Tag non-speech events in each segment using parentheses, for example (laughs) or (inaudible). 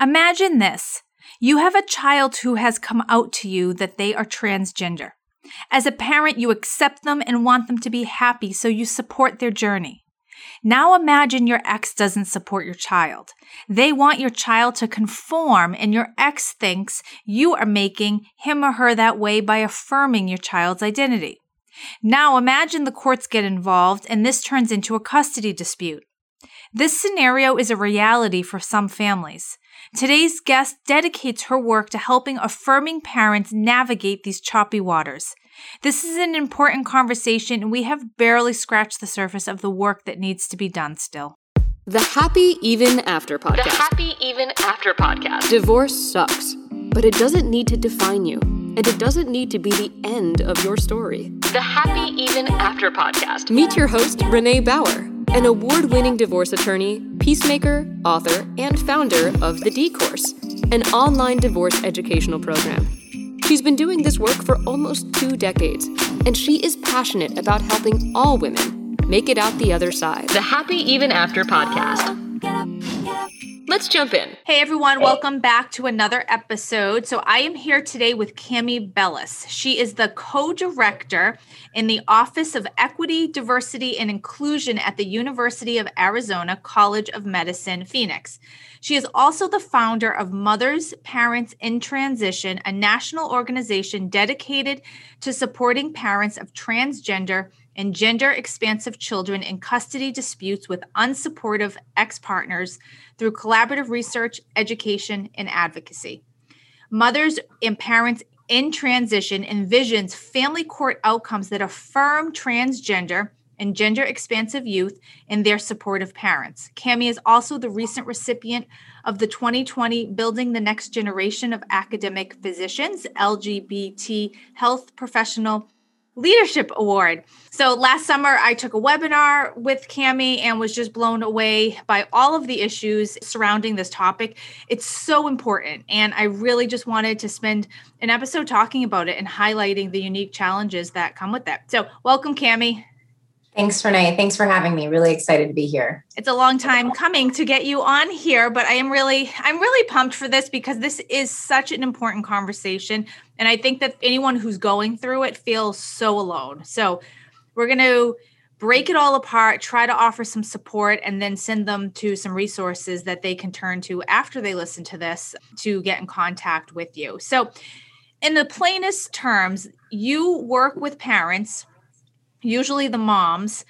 Imagine this you have a child who has come out to you that they are transgender. As a parent, you accept them and want them to be happy, so you support their journey. Now imagine your ex doesn't support your child. They want your child to conform, and your ex thinks you are making him or her that way by affirming your child's identity. Now imagine the courts get involved and this turns into a custody dispute. This scenario is a reality for some families. Today's guest dedicates her work to helping affirming parents navigate these choppy waters. This is an important conversation, and we have barely scratched the surface of the work that needs to be done still. The Happy Even After podcast. The Happy Even After podcast. Divorce sucks, but it doesn't need to define you, and it doesn't need to be the end of your story. The Happy Even After podcast. Meet your host, Renee Bauer, an award winning divorce attorney, peacemaker, author, and founder of The D Course, an online divorce educational program. She's been doing this work for almost two decades, and she is passionate about helping all women make it out the other side. The Happy Even After podcast. Let's jump in. Hey everyone, welcome back to another episode. So I am here today with Cami Bellis. She is the co-director in the Office of Equity, Diversity, and Inclusion at the University of Arizona College of Medicine, Phoenix. She is also the founder of Mothers, Parents in Transition, a national organization dedicated to supporting parents of transgender and gender expansive children in custody disputes with unsupportive ex partners through collaborative research, education, and advocacy. Mothers and Parents in Transition envisions family court outcomes that affirm transgender and gender expansive youth and their supportive parents. Cami is also the recent recipient of the 2020 Building the Next Generation of Academic Physicians LGBT Health Professional Leadership Award. So last summer, I took a webinar with Cami and was just blown away by all of the issues surrounding this topic. It's so important. And I really just wanted to spend an episode talking about it and highlighting the unique challenges that come with that. So, welcome, Cami. Thanks, Renee. Thanks for having me. Really excited to be here. It's a long time coming to get you on here, but I am really, I'm really pumped for this because this is such an important conversation. And I think that anyone who's going through it feels so alone. So we're going to break it all apart, try to offer some support, and then send them to some resources that they can turn to after they listen to this to get in contact with you. So, in the plainest terms, you work with parents usually the moms,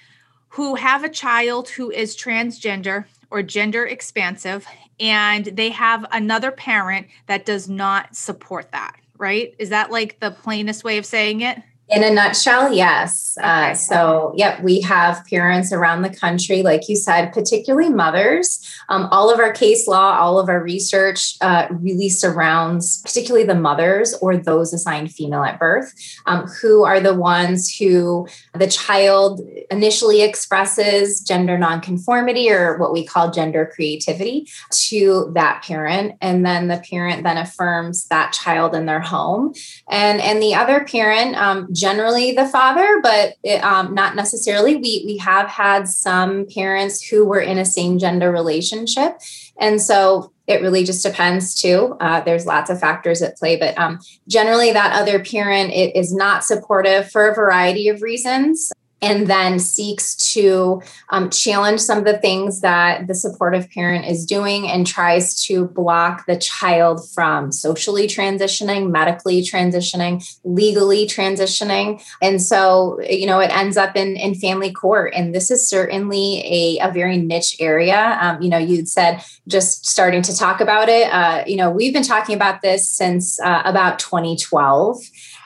who have a child who is transgender or gender expansive, and they have another parent that does not support that, right? Is that like the plainest way of saying it? In a nutshell, yes. Uh, okay. Uh, so, yep, we have parents around the country, like you said, particularly mothers. Um, all of our case law, all of our research uh, really surrounds particularly the mothers or those assigned female at birth, um, who are the ones who the child initially expresses gender nonconformity or what we call gender creativity to that parent. And then the parent then affirms that child in their home. And, and the other parent, um, generally the father, but it, um, not necessarily. We we have had some parents who were in a same gender relationship, and so it really just depends too. Uh, there's lots of factors at play, but um, generally that other parent it is not supportive for a variety of reasons and then seeks to um, challenge some of the things that the supportive parent is doing and tries to block the child from socially transitioning, medically transitioning, legally transitioning. And so, you know, it ends up in, in family court. And this is certainly a, a very niche area. Um, you know, you'd said just starting to talk about it. Uh, you know, we've been talking about this since uh, about 2012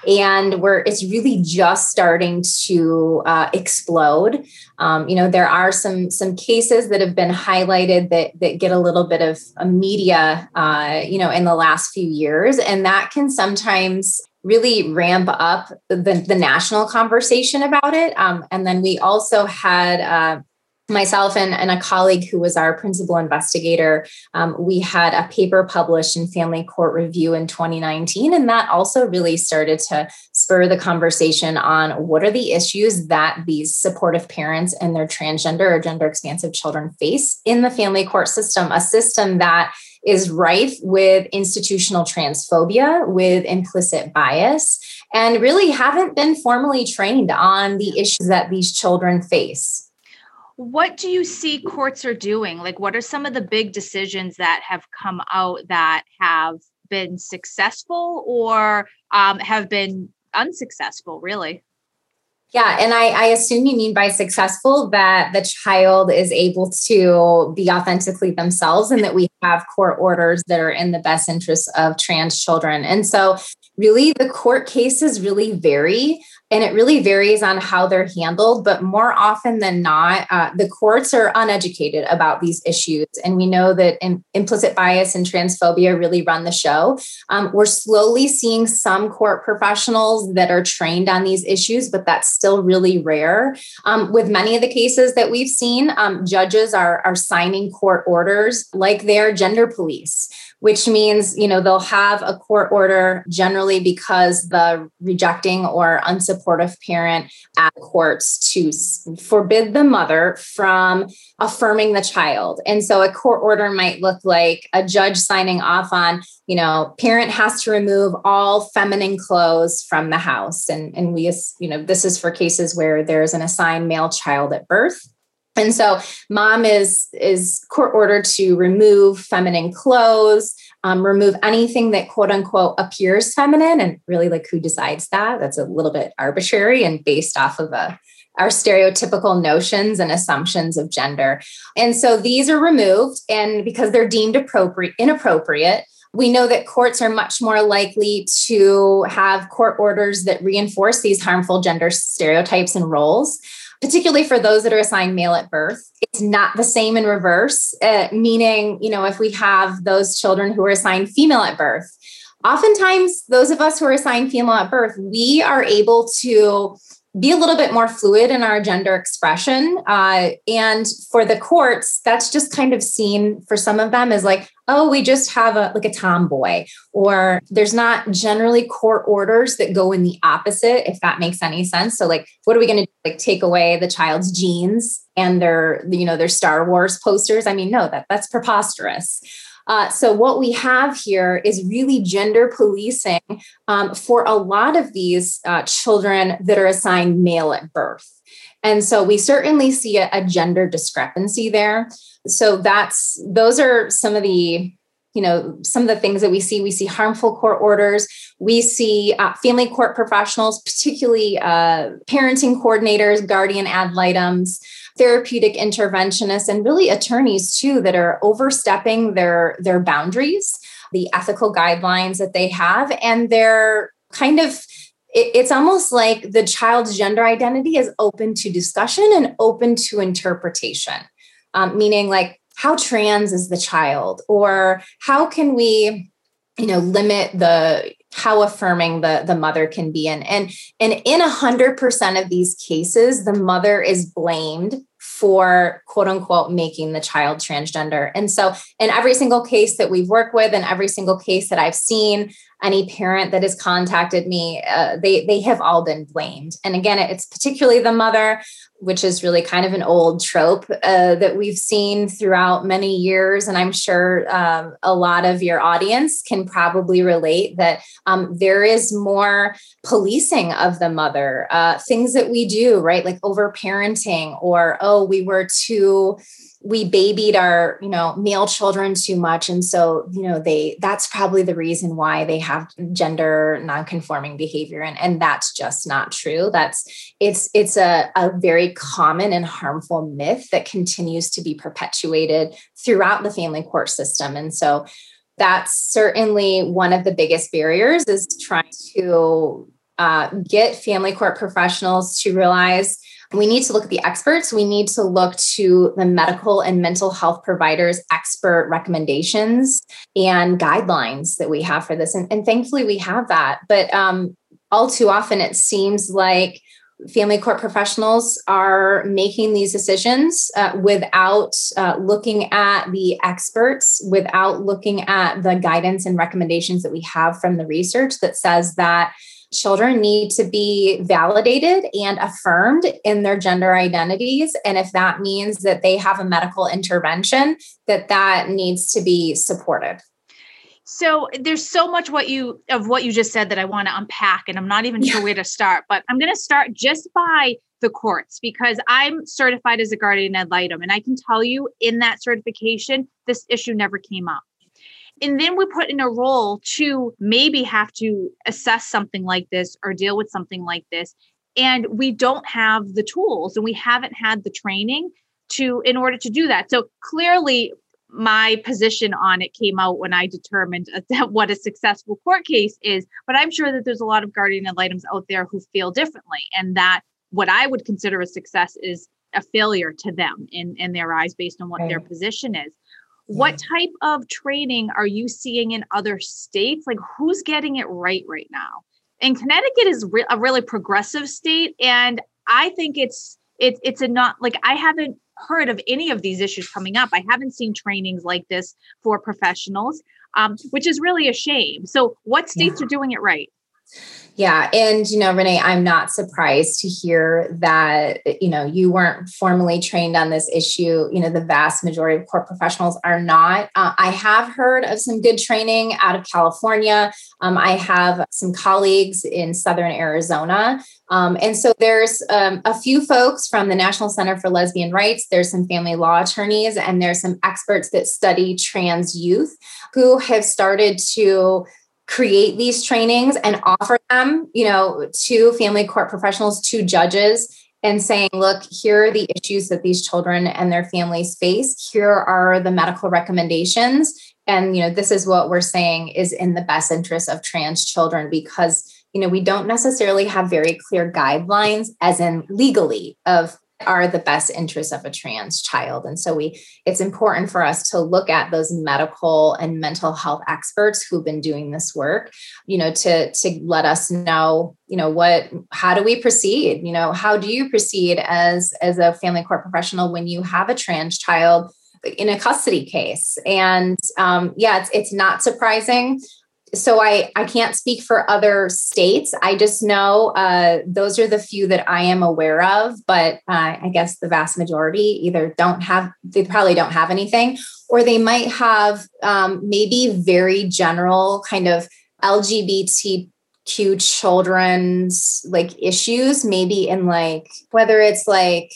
and we're it's really just starting to uh, explode. Um, you know, there are some some cases that have been highlighted that that get a little bit of media, uh, you know, in the last few years, and that can sometimes really ramp up the, the national conversation about it. Um, and then we also had uh, myself and, and, a colleague who was our principal investigator, um, we had a paper published in Family Court Review in 2019. And that also really started to spur the conversation on what are the issues that these supportive parents and their transgender or gender expansive children face in the family court system, a system that is rife with institutional transphobia, with implicit bias, and really haven't been formally trained on the issues that these children face. What do you see courts are doing? Like, what are some of the big decisions that have come out that have been successful or um, have been unsuccessful, really? Yeah, and I, I, assume you mean by successful that the child is able to be authentically themselves and that we have court orders that are in the best interest of trans children. And so, really, the court cases really vary and it really varies on how they're handled but more often than not uh, the courts are uneducated about these issues and we know that in, implicit bias and transphobia really run the show. Um, we're slowly seeing some court professionals that are trained on these issues but that's still really rare. Um, with many of the cases that we've seen um, judges are, are signing court orders like they're gender police which means you know they'll have a court order generally because the rejecting or unsupportive parent at courts to forbid the mother from affirming the child. And so a court order might look like a judge signing off on you know parent has to remove all feminine clothes from the house. And and we you know this is for cases where there's an assigned male child at birth and so mom is is court ordered to remove feminine clothes um, remove anything that quote unquote appears feminine and really like who decides that? That's a little bit arbitrary and based off of a our stereotypical notions and assumptions of gender. And so these are removed and because they're deemed appropriate inappropriate we know that courts are much more likely to have court orders that reinforce these harmful gender stereotypes and roles particularly for those that are assigned male at birth. It's not the same in reverse, uh, meaning, you know, if we have those children who are assigned female at birth, oftentimes those of us who are assigned female at birth, we are able to be a little bit more fluid in our gender expression. Uh, and for the courts, that's just kind of seen for some of them as like, oh, we just have a like a tomboy, or there's not generally court orders that go in the opposite, if that makes any sense. So, like, what are we going to like take away the child's jeans and their, you know, their Star Wars posters? I mean, no, that that's preposterous. Uh, so, what we have here is really gender policing um, for a lot of these uh, children that are assigned male at birth. And so, we certainly see a, a gender discrepancy there. So, that's those are some of the you know some of the things that we see we see harmful court orders we see uh, family court professionals particularly uh, parenting coordinators guardian ad litems therapeutic interventionists and really attorneys too that are overstepping their their boundaries the ethical guidelines that they have and they're kind of it's almost like the child's gender identity is open to discussion and open to interpretation. Um, meaning like how trans is the child? Or how can we you know limit the how affirming the the mother can be. In and and in a hundred percent of these cases the mother is blamed for quote unquote making the child transgender. And so in every single case that we've worked with and every single case that i've seen any parent that has contacted me uh, they they have all been blamed. And again it's particularly the mother which is really kind of an old trope uh, that we've seen throughout many years. And I'm sure um, a lot of your audience can probably relate that um, there is more policing of the mother, uh, things that we do, right? Like over parenting, or, oh, we were too we babied our you know male children too much and so you know they that's probably the reason why they have gender nonconforming behavior and and that's just not true that's it's it's a, a very common and harmful myth that continues to be perpetuated throughout the family court system and so that's certainly one of the biggest barriers is trying to uh, get family court professionals to realize we need to look at the experts. We need to look to the medical and mental health providers' expert recommendations and guidelines that we have for this. And, and thankfully, we have that. But um, all too often, it seems like family court professionals are making these decisions uh, without uh, looking at the experts, without looking at the guidance and recommendations that we have from the research that says that children need to be validated and affirmed in their gender identities. And if that means that they have a medical intervention that that needs to be supported so there's so much what you of what you just said that I want to unpack and I'm not even sure where to start, but I'm going to start just by the courts because I'm certified as a guardian ad litem and I can tell you in that certification this issue never came up. And then we put in a role to maybe have to assess something like this or deal with something like this and we don't have the tools and we haven't had the training to in order to do that. So clearly my position on it came out when I determined (laughs) what a successful court case is. But I'm sure that there's a lot of guardian ad litems out there who feel differently, and that what I would consider a success is a failure to them in, in their eyes based on what right. their position is. Yeah. What type of training are you seeing in other states? Like, who's getting it right right now? And Connecticut is re- a really progressive state, and I think it's it's it's a not like I haven't heard of any of these issues coming up. I haven't seen trainings like this for professionals, um, which is really a shame. So, what states yeah. are doing it right? Yeah. And, you know, Renee, I'm not surprised to hear that, you know, you weren't formally trained on this issue. You know, the vast majority of court professionals are not. Uh, I have heard of some good training out of California. Um, I have some colleagues in Southern Arizona. Um, and so there's um, a few folks from the National Center for Lesbian Rights, there's some family law attorneys, and there's some experts that study trans youth who have started to create these trainings and offer them, you know, to family court professionals, to judges, and saying, look, here are the issues that these children and their families face. Here are the medical recommendations. And, you know, this is what we're saying is in the best interest of trans children because, you know, we don't necessarily have very clear guidelines, as in legally, of are the best interests of a trans child. And so we it's important for us to look at those medical and mental health experts who've been doing this work you know to to let us know you know what how do we proceed? You know how do you proceed as as a family court professional when you have a trans child in a custody case? And um, yeah it's, it's not surprising so I I can't speak for other states. I just know uh, those are the few that I am aware of. But uh, I guess the vast majority either don't have they probably don't have anything, or they might have um, maybe very general kind of LGBTQ children's like issues, maybe in like whether it's like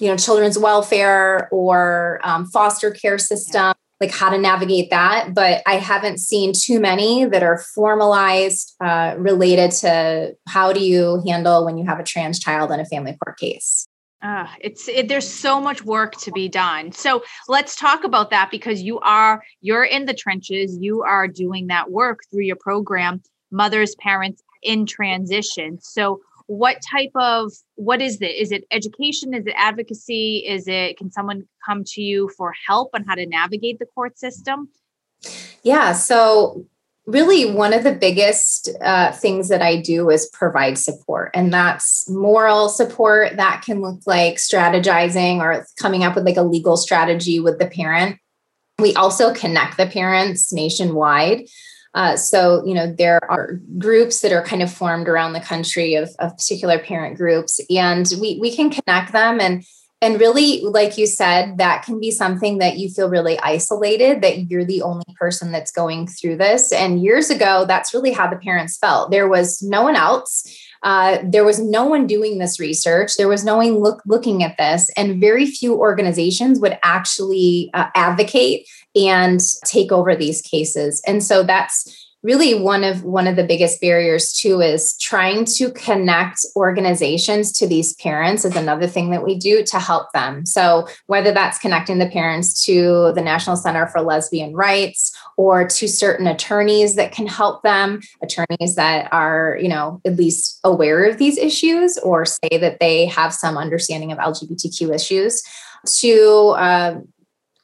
you know children's welfare or um, foster care system like how to navigate that but i haven't seen too many that are formalized uh, related to how do you handle when you have a trans child in a family court case. Uh, it's it, there's so much work to be done. So let's talk about that because you are you're in the trenches. You are doing that work through your program mothers parents in transition. So what type of what is it? Is it education? Is it advocacy? Is it can someone come to you for help on how to navigate the court system? Yeah so really one of the biggest uh, things that i do is provide support and that's moral support that can look like strategizing or coming up with like a legal strategy with the parent. We also connect the parents nationwide uh, so, you know, there are groups that are kind of formed around the country of, of particular parent groups, and we we can connect them and and really like you said that can be something that you feel really isolated that you're the only person that's going through this and years ago that's really how the parents felt. There was no one else uh, there was no one doing this research there was no one look, looking at this and very few organizations would actually uh, advocate and take over these cases. And so that's really one of one of the biggest barriers too is trying to connect organizations to these parents is another thing that we do to help them. So whether that's connecting the parents to the national center for lesbian rights or to certain attorneys that can help them attorneys that are you know at least aware of these issues or say that they have some understanding of lgbtq issues to uh,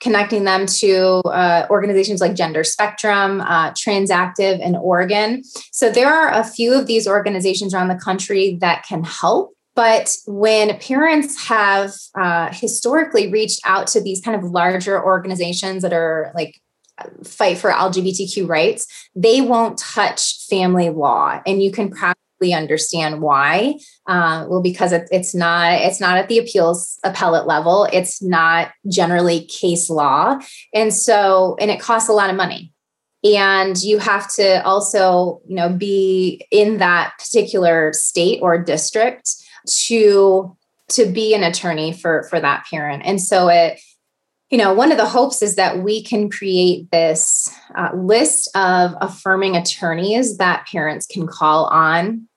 connecting them to uh, organizations like Gender Spectrum, uh, Transactive in Oregon. So there are a few of these organizations around the country that can help. But when parents have uh, historically reached out to these kind of larger organizations that are like fight for LGBTQ rights, they won't touch family law. And you can practically understand why. Uh, well, because it, it's not it's not at the appeals appellate level. It's not generally case law, and so and it costs a lot of money. And you have to also, you know, be in that particular state or district to to be an attorney for for that parent. And so it you know, one of the hopes is that we can create this uh, list of affirming attorneys that parents can call on.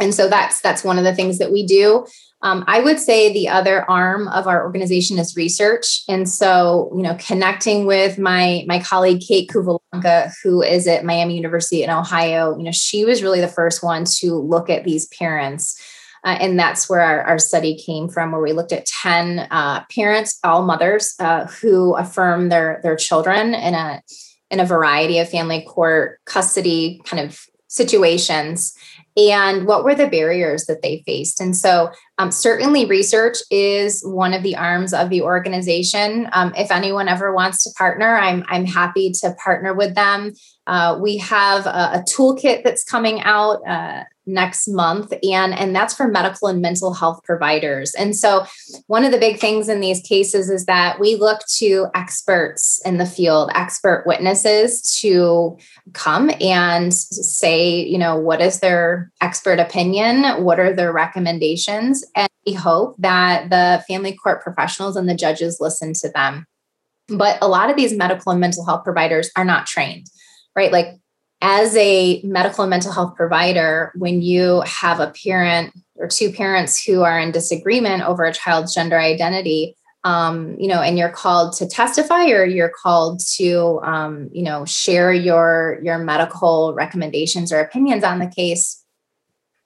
And so that's that's one of the things that we do. Um, I would say the other arm of our organization is research, and so you know, connecting with my my colleague Kate Kuvalanka, who is at Miami University in Ohio. You know, she was really the first one to look at these parents uh, and that's where our, our, study came from, where we looked at 10 uh, parents, all mothers, uh, who affirm their, their children in a, in a variety of family court custody kind of situations and what were the barriers that they faced. And so um, certainly research is one of the arms of the organization. Um, if anyone ever wants to partner i'm, I'm happy to partner with them. Uh, we have a, a, toolkit that's coming out uh, next month and and that's for medical and mental health providers. And so one of the big things in these cases is that we look to experts in the field expert witnesses to come and say you know what is their expert opinion? What are their recommendations? And we hope that the family court professionals and the judges listen to them. But a lot of these medical and mental health providers are not trained right? Like as a medical and mental health provider, when you have a parent or two parents who are in disagreement over a child's gender identity, um, you know, and you're called to testify or you're called to, um, you know, share your your medical recommendations or opinions on the case,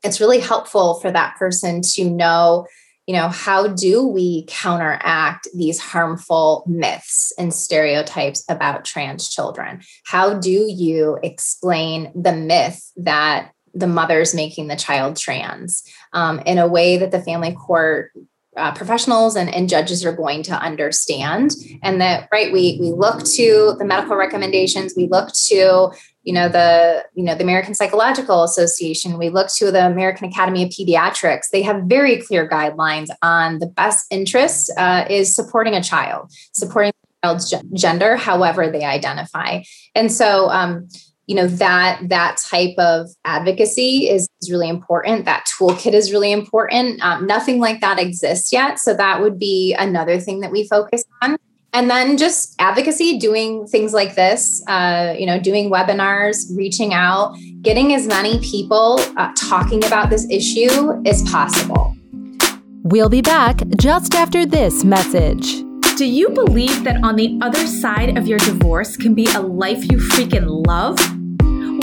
it's really helpful for that person to know you know, how do we counteract these harmful myths and stereotypes about trans children? How do you explain the myth that the mother's making the child trans um, in a way that the family court uh, professionals and, and, judges are going to understand and that right we we look to the medical recommendations we look to you know the you know the American Psychological Association. We look to the American Academy of Pediatrics. They have very clear guidelines on the best interest uh, is supporting a child supporting a child's gender however they identify. And so um, you know that that type of advocacy is, is really important. That toolkit is really important. Um, nothing like that exists yet. So that would be another thing that we focus on and then just advocacy doing things like this uh, you know doing webinars reaching out getting as many people uh, talking about this issue as possible. We'll be back just after this message. Do you believe that on the other side of your divorce can be a life you freaking love?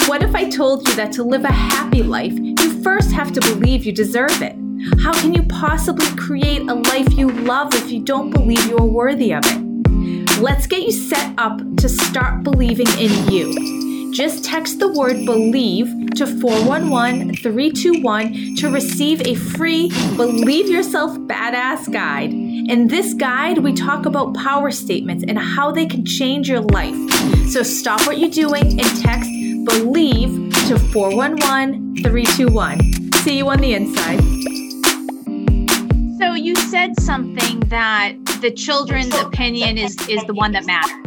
What if i told you that to live a happy life you first have to believe you deserve it? How can you possibly create a life you love if you don't believe you are worthy of it Let's get you set up to start believing in you. Just text the word believe to 411 321 to receive a free Believe Yourself Badass guide. In this guide, we talk about power statements and how they can change your life. So stop what you're doing and text believe to 411 321. See you on the inside. So you said something that the children's opinion is is the one that matters.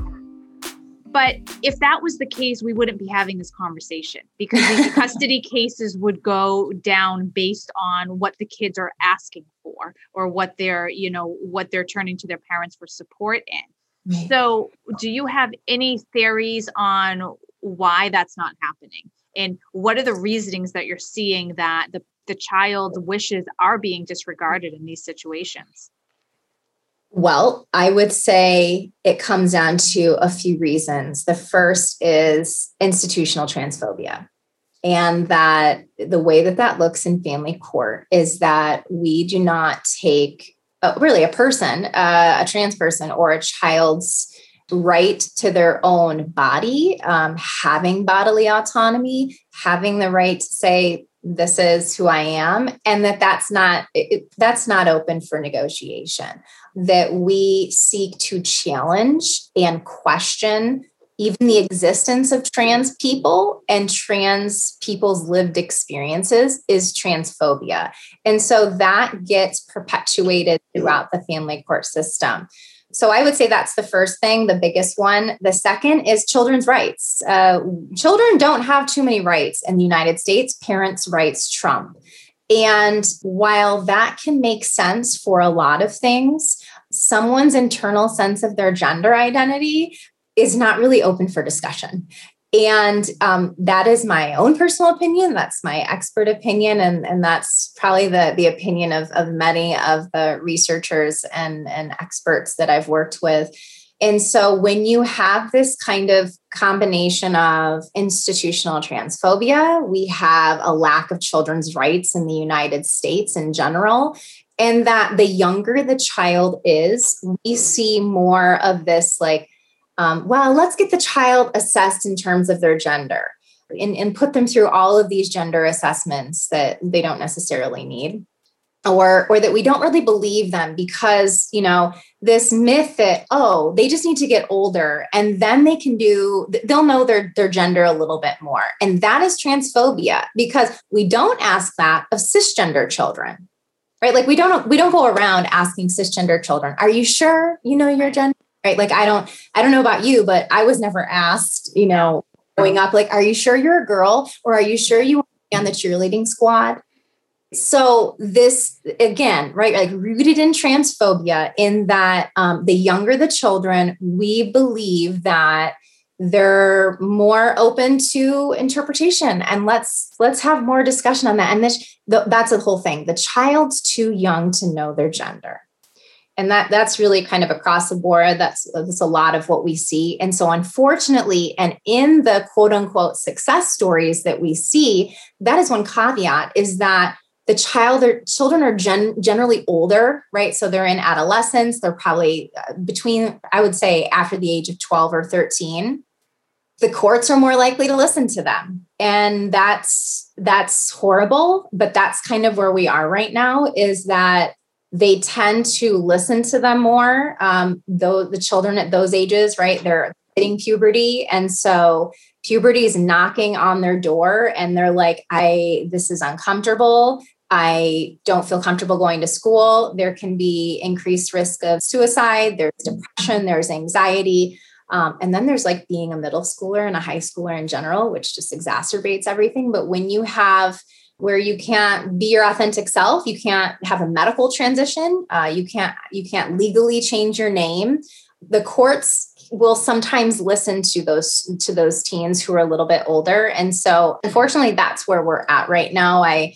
But if that was the case, we wouldn't be having this conversation because these (laughs) custody cases would go down based on what the kids are asking for or what they're, you know, what they're turning to their parents for support in. So, do you have any theories on why that's not happening? And what are the reasonings that you're seeing that the, the child's wishes are being disregarded in these situations? Well, I would say it comes down to a few reasons. The first is institutional transphobia. And that the way that that looks in family court is that we do not take uh, really a person, uh, a trans person, or a child's right to their own body, um, having bodily autonomy, having the right to say, this is who I am, and that that's not it, that's not open for negotiation that we seek to challenge and question even the existence of trans people and trans people's lived experiences is transphobia. And so that gets perpetuated throughout the family court system. So I would say that's the first thing, the biggest one. The second is children's rights. Uh, children don't have too many rights in the United States, parents' rights trump. And while that can make sense for a lot of things, someone's internal sense of their gender identity is not really open for discussion. And um, that is my own personal opinion. That's my expert opinion. And, and that's probably the, the opinion of, of many of the researchers and, and experts that I've worked with. And so when you have this kind of combination of institutional transphobia, we have a lack of children's rights in the United States in general. And that the younger the child is, we see more of this like um, well, let's get the child assessed in terms of their gender and, and put them through all of these gender assessments that they don't necessarily need or or that we don't really believe them because you know this myth that oh they just need to get older and then they can do they'll know their their gender a little bit more. And that is transphobia because we don't ask that of cisgender children right? Like we don't we don't go around asking cisgender children are you sure you know your gender right? Like i don't i don't know about you but i was never asked you know growing up like are you sure you're a girl? Or are you sure you want to be on the cheerleading squad? So this again right like rooted in transphobia in that um, the younger the children we believe that they're more open to interpretation. And let's let's have more discussion on that. And this that's the whole thing. The child's too young to know their gender and that that's really kind of across the board. That's that's a lot of what we see. And so unfortunately and in the quote unquote success stories that we see that is one caveat is that the child or children are gen, generally older right? So they're in adolescence. They're probably uh, between i would say after the age of 12 or 13 the courts are more likely to listen to them. And that's that's horrible but that's kind of where we are right now is that they tend to listen to them more. Um, though the children at those ages, right, they're hitting puberty. And so puberty is knocking on their door and they're like, I, this is uncomfortable. I don't feel comfortable going to school. There can be increased risk of suicide. There's depression. There's anxiety. Um, and then there's like being a middle schooler and a high schooler in general, which just exacerbates everything. But when you have where you can't be your authentic self. You can't have a medical transition. Uh, you can't you can't legally change your name. The courts will sometimes listen to those to those teens who are a little bit older. And so unfortunately that's where we're at right now. I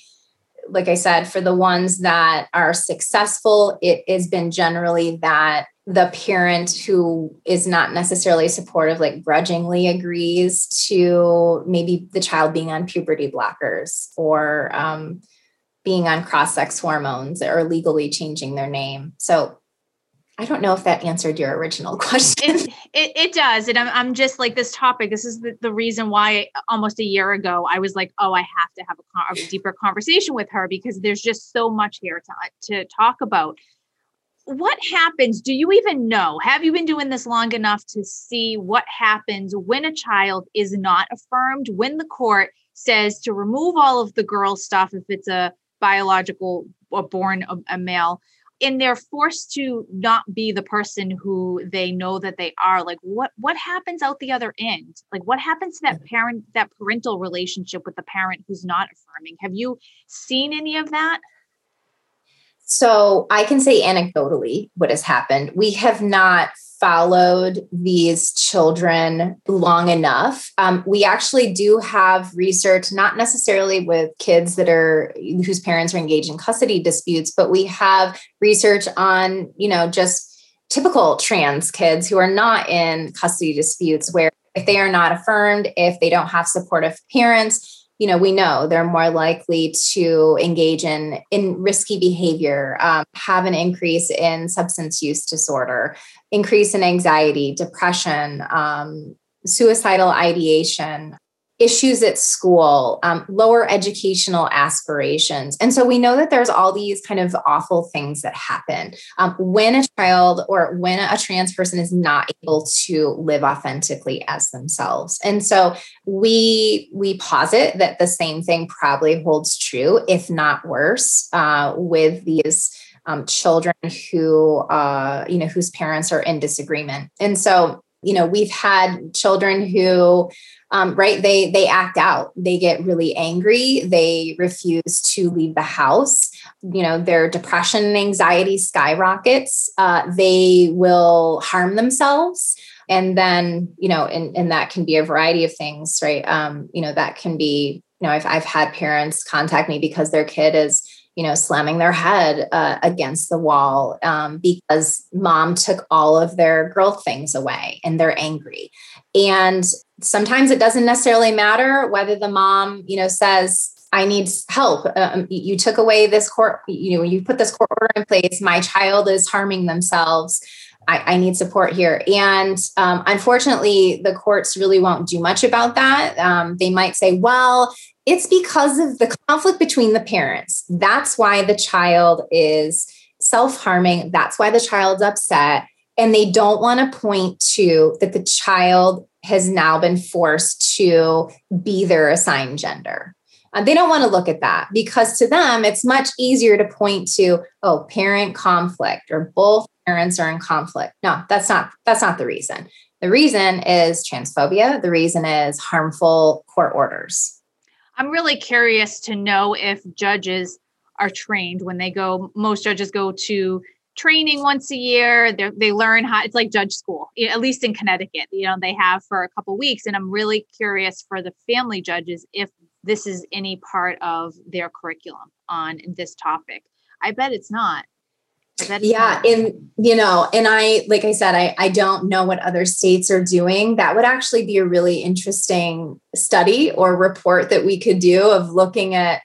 like i said for the ones that are successful it has been generally that the parent who is not necessarily supportive like grudgingly agrees to maybe the child being on puberty blockers or um, being on cross-sex hormones or legally changing their name. So i don't know if that answered your original (laughs) question. It, it, it does and I'm, I'm just like this topic this is the, the reason why almost a year ago i was like oh i have to have a, a deeper conversation with her because there's just so much here to, to talk about what happens? Do you even know? Have you been doing this long enough to see what happens when a child is not affirmed, when the court says to remove all of the girl stuff if it's a biological or born a, a male? and they're forced to not be the person who they know that they are like what what happens out the other end like what happens to that parent that parental relationship with the parent who's not affirming have you seen any of that so I can say anecdotally what has happened. We have not followed these children long enough. Um, we actually do have research, not necessarily with kids that are whose parents are engaged in custody disputes, but we have research on, you know, just typical trans kids who are not in custody disputes where if they are not affirmed, if they don't have supportive parents, you know we know they're more likely to engage in in risky behavior um, have an increase in substance use disorder increase in anxiety depression um, suicidal ideation issues at school, um, lower educational aspirations. And so we know that there's all these kind of awful things that happen um, when a child or when a trans person is not able to live authentically as themselves. And so we we posit that the same thing probably holds true, if not worse, uh, with these. Um, children who uh, you know whose parents are in disagreement and so you know we've had children who um, right they they act out. They get really angry. They refuse to leave the house. You know their depression and anxiety skyrockets. Uh, they will harm themselves. And then you know and, and that can be a variety of things right? Um, you know that can be you know I've, I've had parents contact me because their kid is you know, slamming their head uh, against the wall um, because mom took all of their girl things away and they're angry. And sometimes it doesn't necessarily matter whether the mom, you know, says, I need help. Um, you took away this court, you know, you put this court order in place. My child is harming themselves. I, I need support here. And um, unfortunately, the courts really won't do much about that. Um, they might say, well, it's because of the conflict between the parents. That's why the child is self harming. That's why the child's upset. And they don't want to point to that the child has now been forced to be their assigned gender. Uh, they don't want to look at that because to them, it's much easier to point to, oh, parent conflict or both parents are in conflict. No, that's not that's not the reason. The reason is transphobia. The reason is harmful court orders. I'm really curious to know if judges are trained when they go. Most judges go to training once a year. They they learn how it's like judge school, at least in Connecticut. You know, they have for a couple weeks, and I'm really curious for the family judges if this is any part of their curriculum on this topic. I bet it's not yeah and you know and i like i said I, I don't know what other states are doing. That would actually be a really interesting study or report that we could do of looking at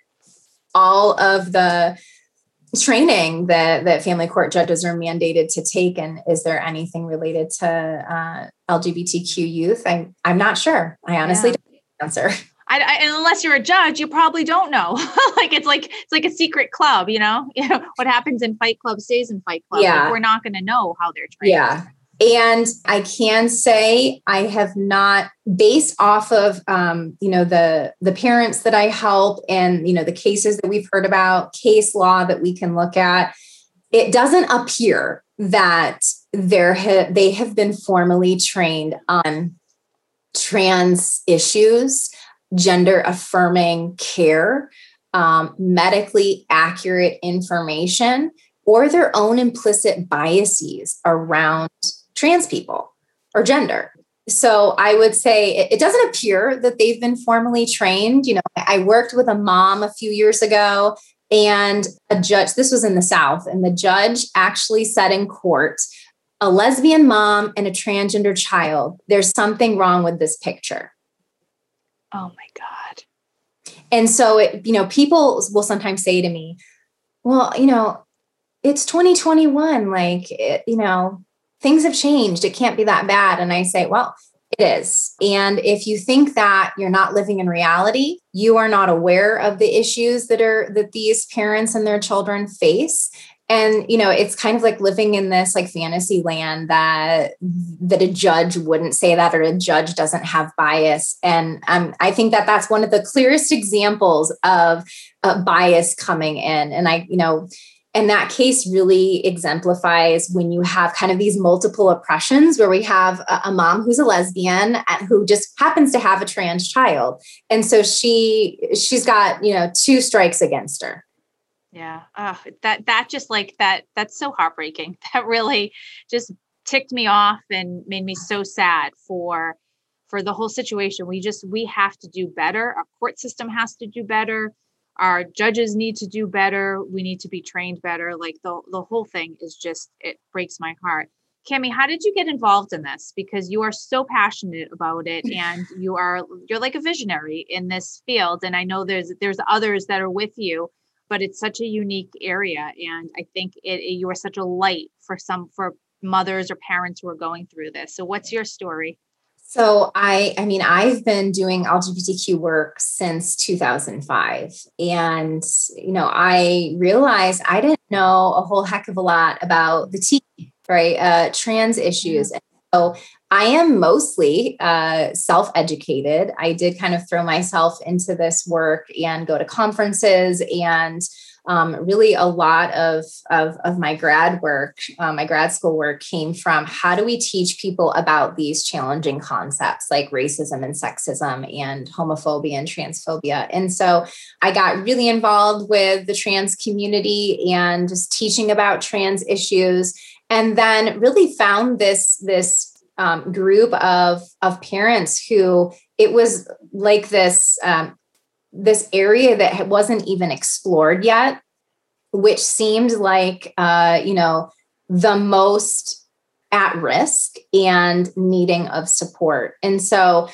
all of the training that that family court judges are mandated to take and is there anything related to uh, lgbtq youth? I, i'm not sure. I honestly yeah. don't answer (laughs) I, I, unless you're a judge, you probably don't know. (laughs) like it's like it's like a secret club, you know. (laughs) You know what happens in Fight Club stays in Fight Club. Yeah, like we're not going to know how they're trained. Yeah, and I can say I have not, based off of um, you know the the parents that I help and you know the cases that we've heard about, case law that we can look at. It doesn't appear that there ha- they have been formally trained on trans issues gender affirming care, um, medically accurate information, or their own implicit biases around trans people or gender. So I would say it, it doesn't appear that they've been formally trained. You know, I worked with a mom a few years ago and a judge, this was in the South, and the judge actually said in court, a lesbian mom and a transgender child, there's something wrong with this picture. Oh my God. And so, it, you know, people will sometimes say to me, well, you know, it's 2021. Like, it, you know, things have changed. It can't be that bad. And I say, well, it is. And if you think that you're not living in reality, you are not aware of the issues that are that these parents and their children face, and you know it's kind of like living in this like fantasy land that that a judge wouldn't say that or a judge doesn't have bias. And um, i think that that's one of the clearest examples of uh, bias coming in. And i you know and that case really exemplifies when you have kind of these multiple oppressions where we have a, a mom who's a lesbian who just happens to have a trans child. And so she she's got you know two strikes against her yeah. Oh, that that just like that that's so heartbreaking. (laughs) That really just ticked me off and made me so sad for for the whole situation. We just we have to do better. Our court system has to do better. Our judges need to do better. We need to be trained better. Like the the whole thing is just it breaks my heart. Cami, how did you get involved in this? Because you are so passionate about it (laughs) and you are you're like a visionary in this field. And I know there's there's others that are with you but it's such a unique area and i think it, it, you are such a light for some for mothers or parents who are going through this. So what's your story? So I I mean I've been doing LGBTQ work since 2005 and you know I realized I didn't know a whole heck of a lot about the T right uh, trans issues and I am mostly uh, self educated. I did kind of throw myself into this work and go to conferences and um, really a lot of, of, of my grad work, uh, my grad school work came from how do we teach people about these challenging concepts like racism and sexism and homophobia and transphobia. And so I got really involved with the trans community and just teaching about trans issues and then really found this this um, group of of parents who it was like this um, this area that wasn't even explored yet, which seemed like, uh, you know, the most at risk and needing of support. And so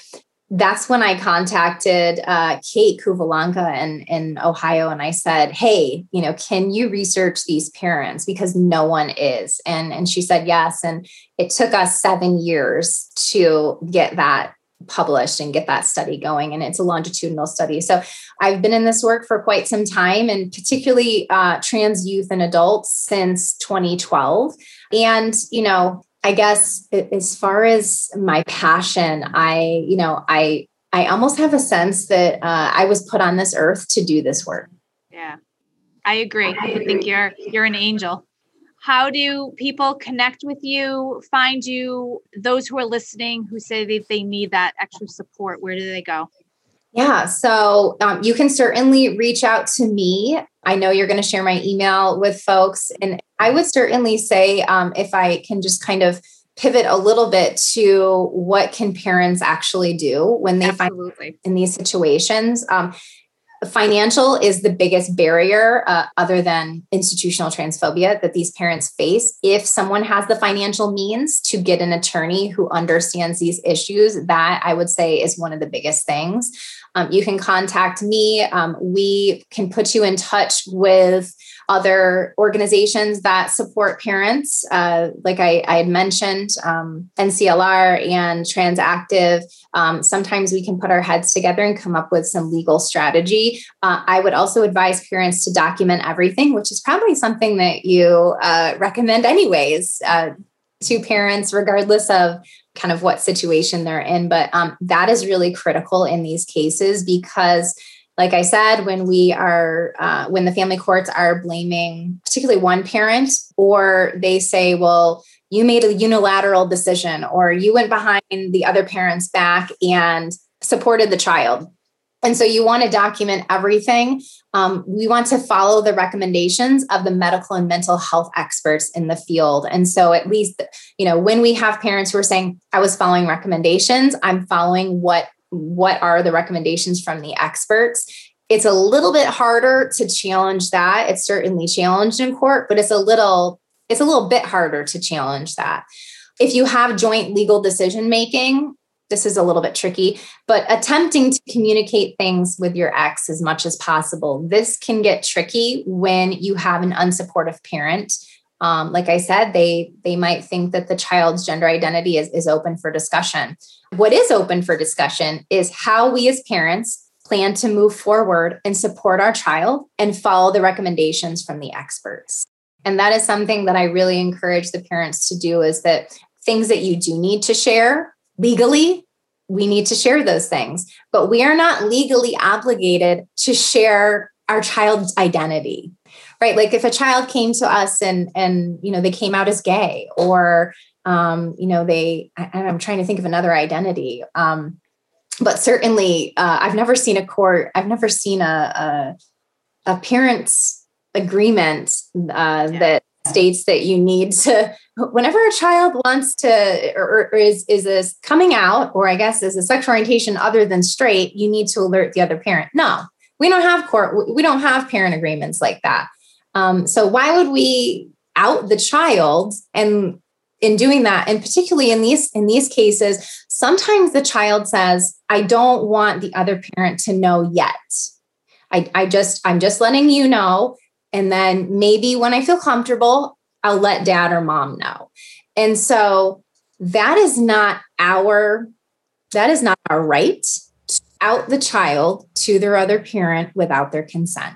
that's when I contacted uh, Kate Kuvalanka in, in Ohio and I said, Hey, you know, can you research these parents? Because no one is. And, and she said yes. And it took us seven years to get that published and get that study going. And it's a longitudinal study. So I've been in this work for quite some time, and particularly uh, trans youth and adults since 2012. And, you know, I guess as far as my passion, I, you know, I, I almost have a sense that uh, I was put on this earth to do this work. Yeah, I agree. I think you're you're an angel how do people connect with you find you those who are listening who say that they need that extra support where do they go yeah so um, you can certainly reach out to me. I know you're going to share my email with folks and i would certainly say um, if i can just kind of pivot a little bit to what can parents actually do when they Absolutely. find in these situations. Um, financial is the biggest barrier uh, other than institutional transphobia that these parents face. If someone has the financial means to get an attorney who understands these issues that i would say is one of the biggest things um, you can contact me um, we can put you in touch with other organizations that support parents, uh, like I, I, had mentioned, um, NCLR and Transactive. Um, sometimes we can put our heads together and come up with some legal strategy. Uh, I would also advise parents to document everything, which is probably something that you uh, recommend, anyways, uh, to parents, regardless of kind of what situation they're in. But um, that is really critical in these cases because like I said, when we are, uh, when the family courts are blaming particularly one parent, or they say, well, you made a unilateral decision, or you went behind the other parent's back and supported the child. And so you want to document everything. Um, we want to follow the recommendations of the medical and mental health experts in the field. And so, at least, you know, when we have parents who are saying, I was following recommendations, I'm following what what are the recommendations from the experts it's a little bit harder to challenge that it's certainly challenged in court but it's a little it's a little bit harder to challenge that if you have joint legal decision making this is a little bit tricky but attempting to communicate things with your ex as much as possible. This can get tricky when you have an unsupportive parent. Um, like i said they they might think that the child's gender identity is, is open for discussion. What is open for discussion is how we as parents plan to move forward and support our child and follow the recommendations from the experts. And that is something that I really encourage the parents to do is that things that you do need to share legally, we need to share those things, but we are not legally obligated to share our child's identity. Right? Like if a child came to us and and you know they came out as gay or um, you know, they, I, am trying to think of another identity. Um, but certainly, uh, I've never seen a court, I've never seen a, a, a parent's agreement uh, yeah. that states that you need to whenever a child wants to or, or, is is this coming out or i guess is a sexual orientation other than straight you need to alert the other parent. No we don't have court we don't have parent agreements like that. Um, so why would we out the child and in doing that and particularly in these in these cases sometimes the child says i don't want the other parent to know yet. I, I just i'm just letting you know and then maybe when i feel comfortable i'll let dad or mom know and so that is not our That is not our right to out the child to their other parent without their consent.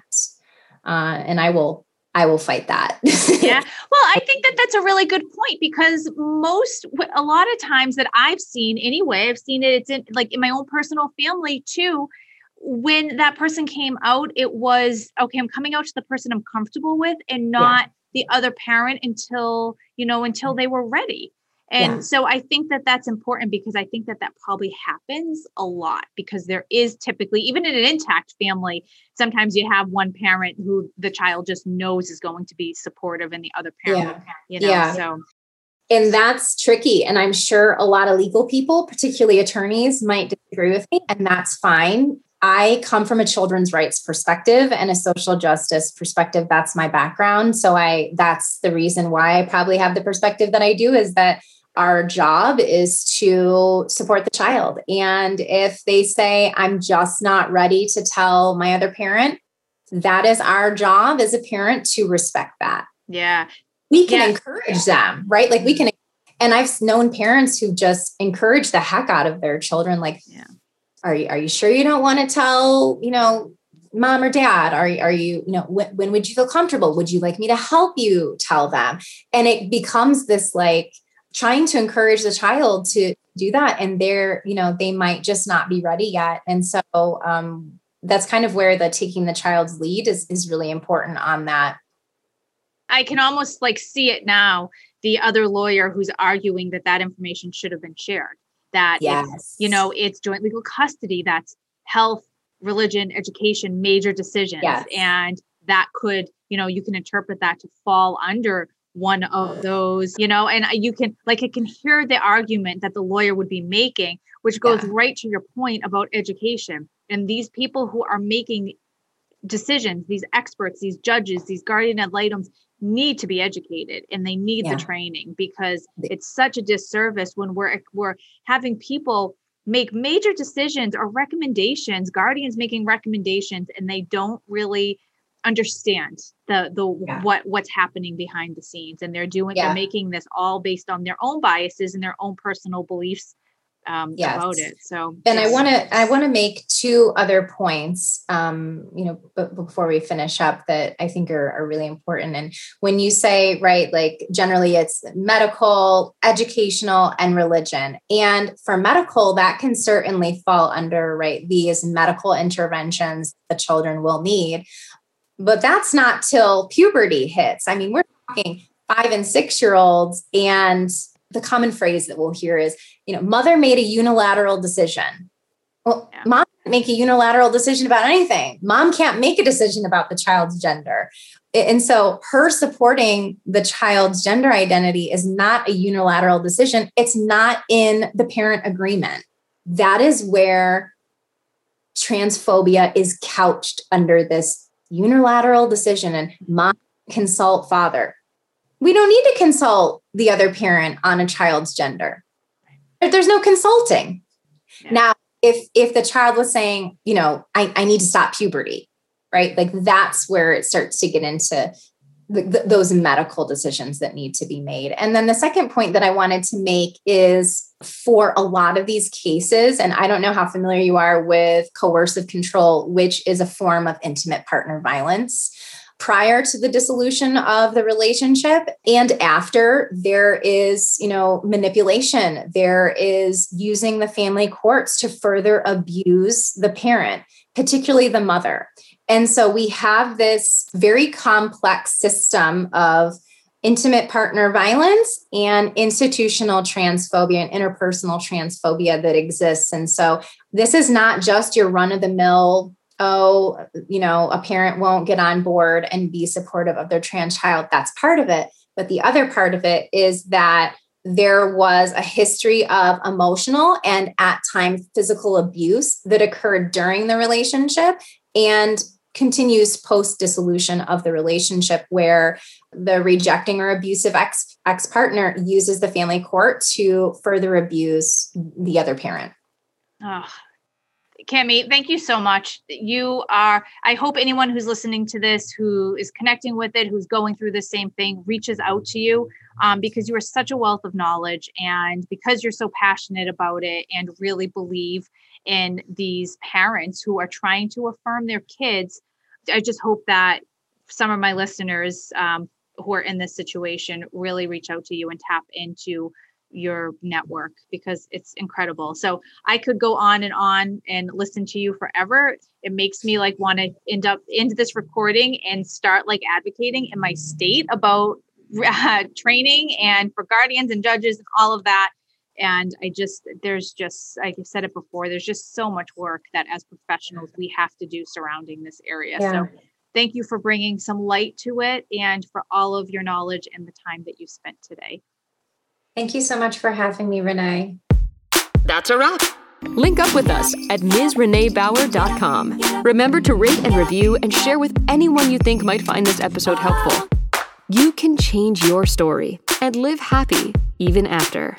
Uh, and I will I will fight that. yeah. (laughs) Well, I think that that's a really good point because most, a lot of times that I've seen anyway, I've seen it, it's in like in my own personal family too. When that person came out, it was okay, I'm coming out to the person I'm comfortable with and not yeah. the other parent until, you know, until they were ready. And yeah. so I think that that's important because I think that that probably happens a lot because there is typically, even in an intact family, sometimes you have one parent who the child just knows is going to be supportive and the other parent, yeah. you know, yeah. so. And that's tricky. And I'm sure a lot of legal people, particularly attorneys, might disagree with me, and that's fine. I come from a children's rights perspective and a social justice perspective. That's my background. So I that's the reason why I probably have the perspective that I do is that our job is to support the child. And if they say, I'm just not ready to tell my other parent, that is our job as a parent to respect that. Yeah. We can yeah. encourage them, right? Like we mm-hmm. can, and I've known parents who just encourage the heck out of their children. Like, yeah. Are you, are you sure you don't want to tell, you know, mom or dad? Are, are you you know when, when would you feel comfortable? Would you like me to help you tell them? And it becomes this like trying to encourage the child to do that and they're you know they might just not be ready yet. And so um, that's kind of where the taking the child's lead is is really important on that. I can almost like see it now the other lawyer who's arguing that that information should have been shared that yes. you know it's joint legal custody that's health religion education major decisions yes. and that could you know you can interpret that to fall under one of those, you know, and uh, you can like I can hear the argument that the lawyer would be making, which goes yeah. right to your point about education. And these people who are making decisions, these experts, these judges, these guardian ad litems need to be educated and they need yeah. the training because it's such a disservice when we're we're having people make major decisions or recommendations, guardians making recommendations, and they don't really understand the the yeah. what what's happening behind the scenes and they're doing yeah. they're making this all based on their own biases and their own personal beliefs um, yes. about it so and i want to i want to make two other points um, you know b- before we finish up that i think are, are really important and when you say right like generally it's medical educational and religion and for medical that can certainly fall under right these medical interventions the children will need but that's not till puberty hits. I mean, we're talking five and six year olds. And the common phrase that we'll hear is, you know, mother made a unilateral decision. Well, yeah. mom can't make a unilateral decision about anything. Mom can't make a decision about the child's gender. And so her supporting the child's gender identity is not a unilateral decision. It's not in the parent agreement. That is where transphobia is couched under this unilateral decision and mom consult father. We don't need to consult the other parent on a child's gender. There's no consulting. Yeah. Now, if if the child was saying, you know, I, I need to stop puberty, right? Like that's where it starts to get into the, the, those medical decisions that need to be made. And then the second point that I wanted to make is for a lot of these cases, and I don't know how familiar you are with coercive control, which is a form of intimate partner violence. Prior to the dissolution of the relationship and after, there is, you know, manipulation. There is using the family courts to further abuse the parent, particularly the mother. And so we have this very complex system of intimate partner violence and institutional transphobia and interpersonal transphobia that exists. And so this is not just your run of the mill, oh, you know, a parent won't get on board and be supportive of their trans child. That's part of it. But the other part of it is that there was a history of emotional and at times physical abuse that occurred during the relationship and continues post dissolution of the relationship where the rejecting or abusive ex ex partner uses the family court to further abuse the other parent. Oh, Cami, thank you so much. You are, I hope anyone who's listening to this, who is connecting with it, who's going through the same thing, reaches out to you um, because you are such a wealth of knowledge and because you're so passionate about it and really believe in these parents who are trying to affirm their kids. I just hope that some of my listeners um, who are in this situation really reach out to you and tap into your network because it's incredible. So I could go on and on and listen to you forever. It makes me like want to end up into this recording and start like advocating in my state about uh, (laughs) training and for guardians and judges and all of that. And I just, there's just, like I said it before, there's just so much work that as professionals we have to do surrounding this area. Yeah. So thank you for bringing some light to it and for all of your knowledge and the time that you spent today. Thank you so much for having me, Renee. That's a wrap. Link up with us at MsReneeBauer.com. Remember to rate and review and share with anyone you think might find this episode helpful. You can change your story and live happy even after.